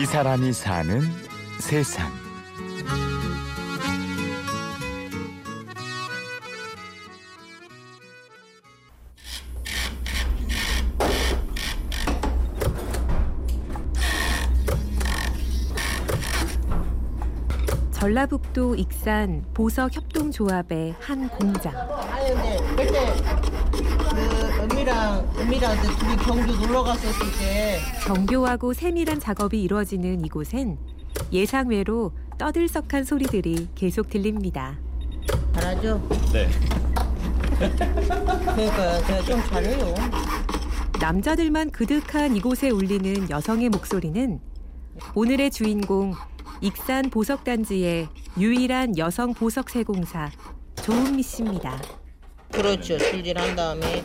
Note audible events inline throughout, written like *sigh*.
이 사람이 사는 세상. 전라북도 익산 보석 협동조합의 한 공장. 그 은미랑 은미랑 그 둘이 경주 놀러 갔었을 때 정교하고 세밀한 작업이 이루어지는 이곳엔 예상외로 떠들썩한 소리들이 계속 들립니다. 잘하죠? 네. *laughs* 그러니까 제가 좀 잘해요. 남자들만 그득한 이곳에 울리는 여성의 목소리는 오늘의 주인공 익산 보석단지의 유일한 여성 보석 세공사 조은미 씨입니다. 그렇죠. 줄질한 다음에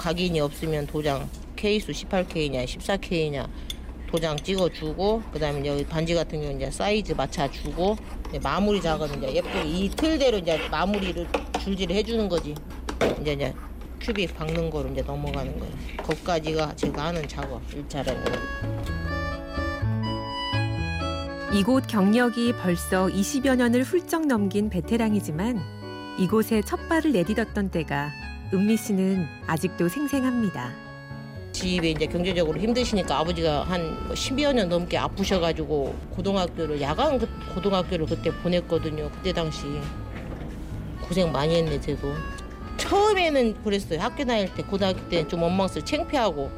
각인이 없으면 도장 K수 18K냐 14K냐 도장 찍어주고 그 다음에 여기 반지 같은 경우 이제 사이즈 맞춰주고 이제 마무리 작업은 이제 예쁘게 이 틀대로 이제 마무리를 줄질 해주는 거지. 이제 이제 큐빅 박는 거로 이제 넘어가는 거예요. 거기까지가 제가 하는 작업 일차례는. 이곳 경력이 벌써 20여 년을 훌쩍 넘긴 베테랑이지만 이곳에 첫 발을 내딛었던 때가 은미 씨는 아직도 생생합니다. 집에 이제 경제적으로 힘드시니까 아버지가 한 10여 년 넘게 아프셔가지고 고등학교를 야간 그- 고등학교를 그때 보냈거든요. 그때 당시 고생 많이 했네 저도. 처음에는 그랬어요. 학교 다닐 때 고등학교 때는 좀 원망스러워 창피하고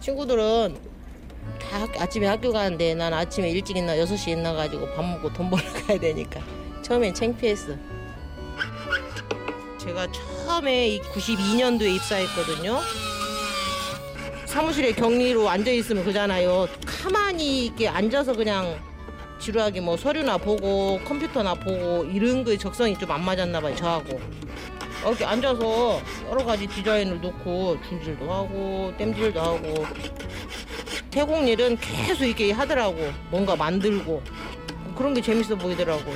친구들은 다 학- 아침에 학교 가는데 난 아침에 일찍 일어나 6시에 일어나가지고 밥 먹고 돈 벌러 가야 되니까 처음엔 창피했어. 제가 처음에 92년도에 입사했거든요. 사무실에 격리로 앉아 있으면 그잖아요. 가만히 이렇게 앉아서 그냥 지루하게 뭐 서류나 보고 컴퓨터나 보고 이런 거에 적성이 좀 안 맞았나 봐요. 저하고. 이렇게 앉아서 여러 가지 디자인을 놓고 줄질도 하고 땜질도 하고 태국 일은 계속 이렇게 하더라고. 뭔가 만들고 그런 게 재밌어 보이더라고.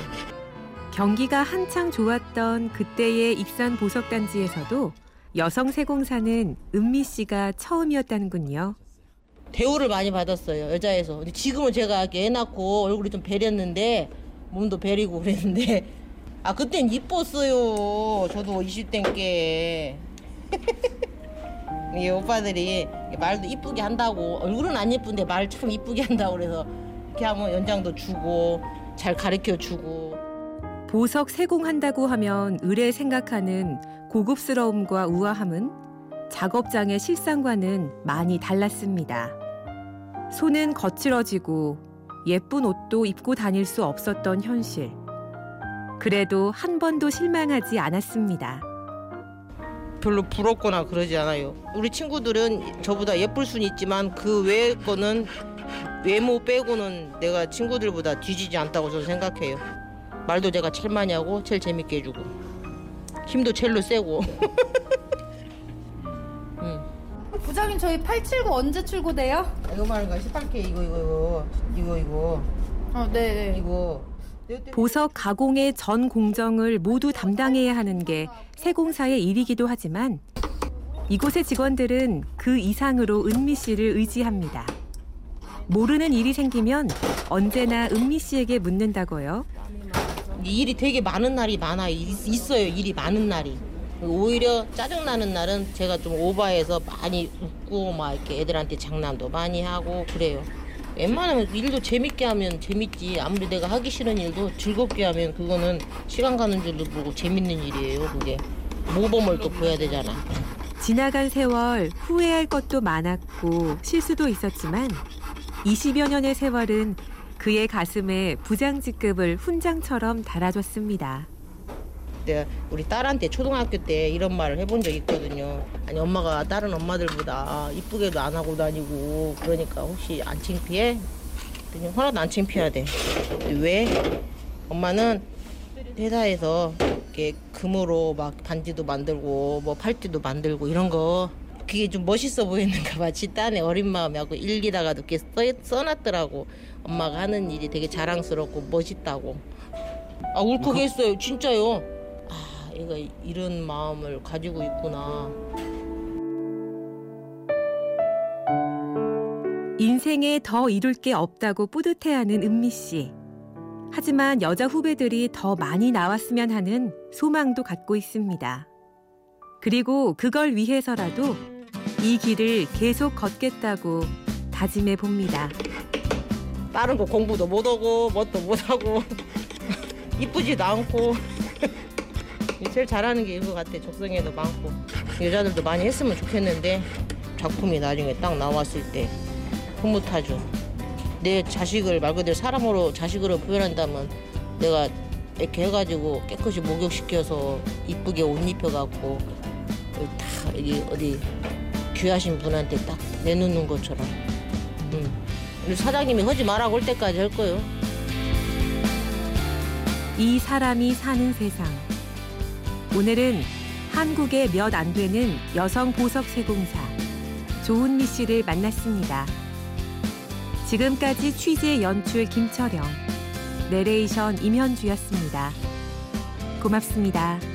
경기가 한창 좋았던 그때의 익산 보석단지에서도 여성 세공사는 은미 씨가 처음이었다는군요. 대우를 많이 받았어요 여자에서. 근데 지금은 제가 애 낳고 얼굴이 좀 베렸는데 몸도 베리고 그랬는데. 아 그땐 이뻤어요 저도 20대인 게 이 오빠들이 말도 이쁘게 한다고. 얼굴은 안 예쁜데 말 참 이쁘게 한다고 그래서 이렇게 하면 연장도 주고 잘 가르쳐 주고 보석 세공한다고 하면 을에 생각하는 고급스러움과 우아함은 작업장의 실상과는 많이 달랐습니다. 손은 거칠어지고 예쁜 옷도 입고 다닐 수 없었던 현실. 그래도 한 번도 실망하지 않았습니다. 별로 부럽거나 그러지 않아요. 우리 친구들은 저보다 예쁠 수는 있지만 그 외의 거는 외모 빼고는 내가 친구들보다 뒤지지 않다고 저는 생각해요. 말도 제가 제일 많이 하고 제일 재밌게 해주고 힘도 제일로 세고 *laughs* 부장님 저희 879 언제 출고돼요? 이거 말하는 거야 18K 이거 이거 이거 이거 어, 네, 네. 이거 보석 가공의 전 공정을 모두 담당해야 하는 게 세공사의 일이기도 하지만 이곳의 직원들은 그 이상으로 은미 씨를 의지합니다. 모르는 일이 생기면 언제나 은미 씨에게 묻는다고요. 일이 되게 많은 날이 많아 있- 있어요 일이 많은 날이. 오히려 짜증 나는 날은 제가 좀 오버해서 많이 웃고 막 이렇게 애들한테 장난도 많이 하고 그래요. 웬만하면 일도 재밌게 하면 재밌지. 아무리 내가 하기 싫은 일도 즐겁게 하면 그거는 시간 가는 줄도 모르고 재밌는 일이에요 그게. 모범을 또 보여야 되잖아. 지나간 세월 후회할 것도 많았고 실수도 있었지만 20여 년의 세월은 그의 가슴에 부장직급을 훈장처럼 달아줬습니다. 내가 우리 딸한테 초등학교 때 이런 말을 해본 적 있거든요. 아니 엄마가 다른 엄마들보다 이쁘게도 안 하고 다니고 그러니까 혹시 안 창피해? 그랬더니 하나도 안 창피하대. 왜? 엄마는 회사에서 이렇게 금으로 막 반지도 만들고 뭐 팔찌도 만들고 이런 거 그게 좀 멋있어 보이는가 봐. 지 딴에 어린 마음이하고 일기다가도 이렇게 써, 써놨더라고. 엄마가 하는 일이 되게 자랑스럽고 멋있다고. 아 울컥했어요 진짜요 아 얘가 이런 마음을 가지고 있구나 인생에 더 이룰 게 없다고 뿌듯해하는 은미 씨. 하지만 여자 후배들이 더 많이 나왔으면 하는 소망도 갖고 있습니다. 그리고 그걸 위해서라도 이 길을 계속 걷겠다고 다짐해 봅니다. 다른 거 공부도 못하고 뭣도 못하고 *laughs* 이쁘지도 않고. *laughs* 제일 잘하는 게 이거 같아. 적성에도 많고. 여자들도 많이 했으면 좋겠는데 작품이 나중에 딱 나왔을 때 흐뭇하죠. 내 자식을 말 그대로 사람으로 자식으로 표현한다면 내가 이렇게 해가지고 깨끗이 목욕시켜서 이쁘게 옷 입혀갖고 다 여기 어디 귀하신 분한테 딱 내놓는 것처럼 음. 사장님이 하지 말라고 할 때까지 할 거예요. 이 사람이 사는 세상. 오늘은 한국의 몇 안 되는 여성 보석 세공사 조은미 씨를 만났습니다. 지금까지 취재 연출 김철영, 내레이션 임현주였습니다. 고맙습니다.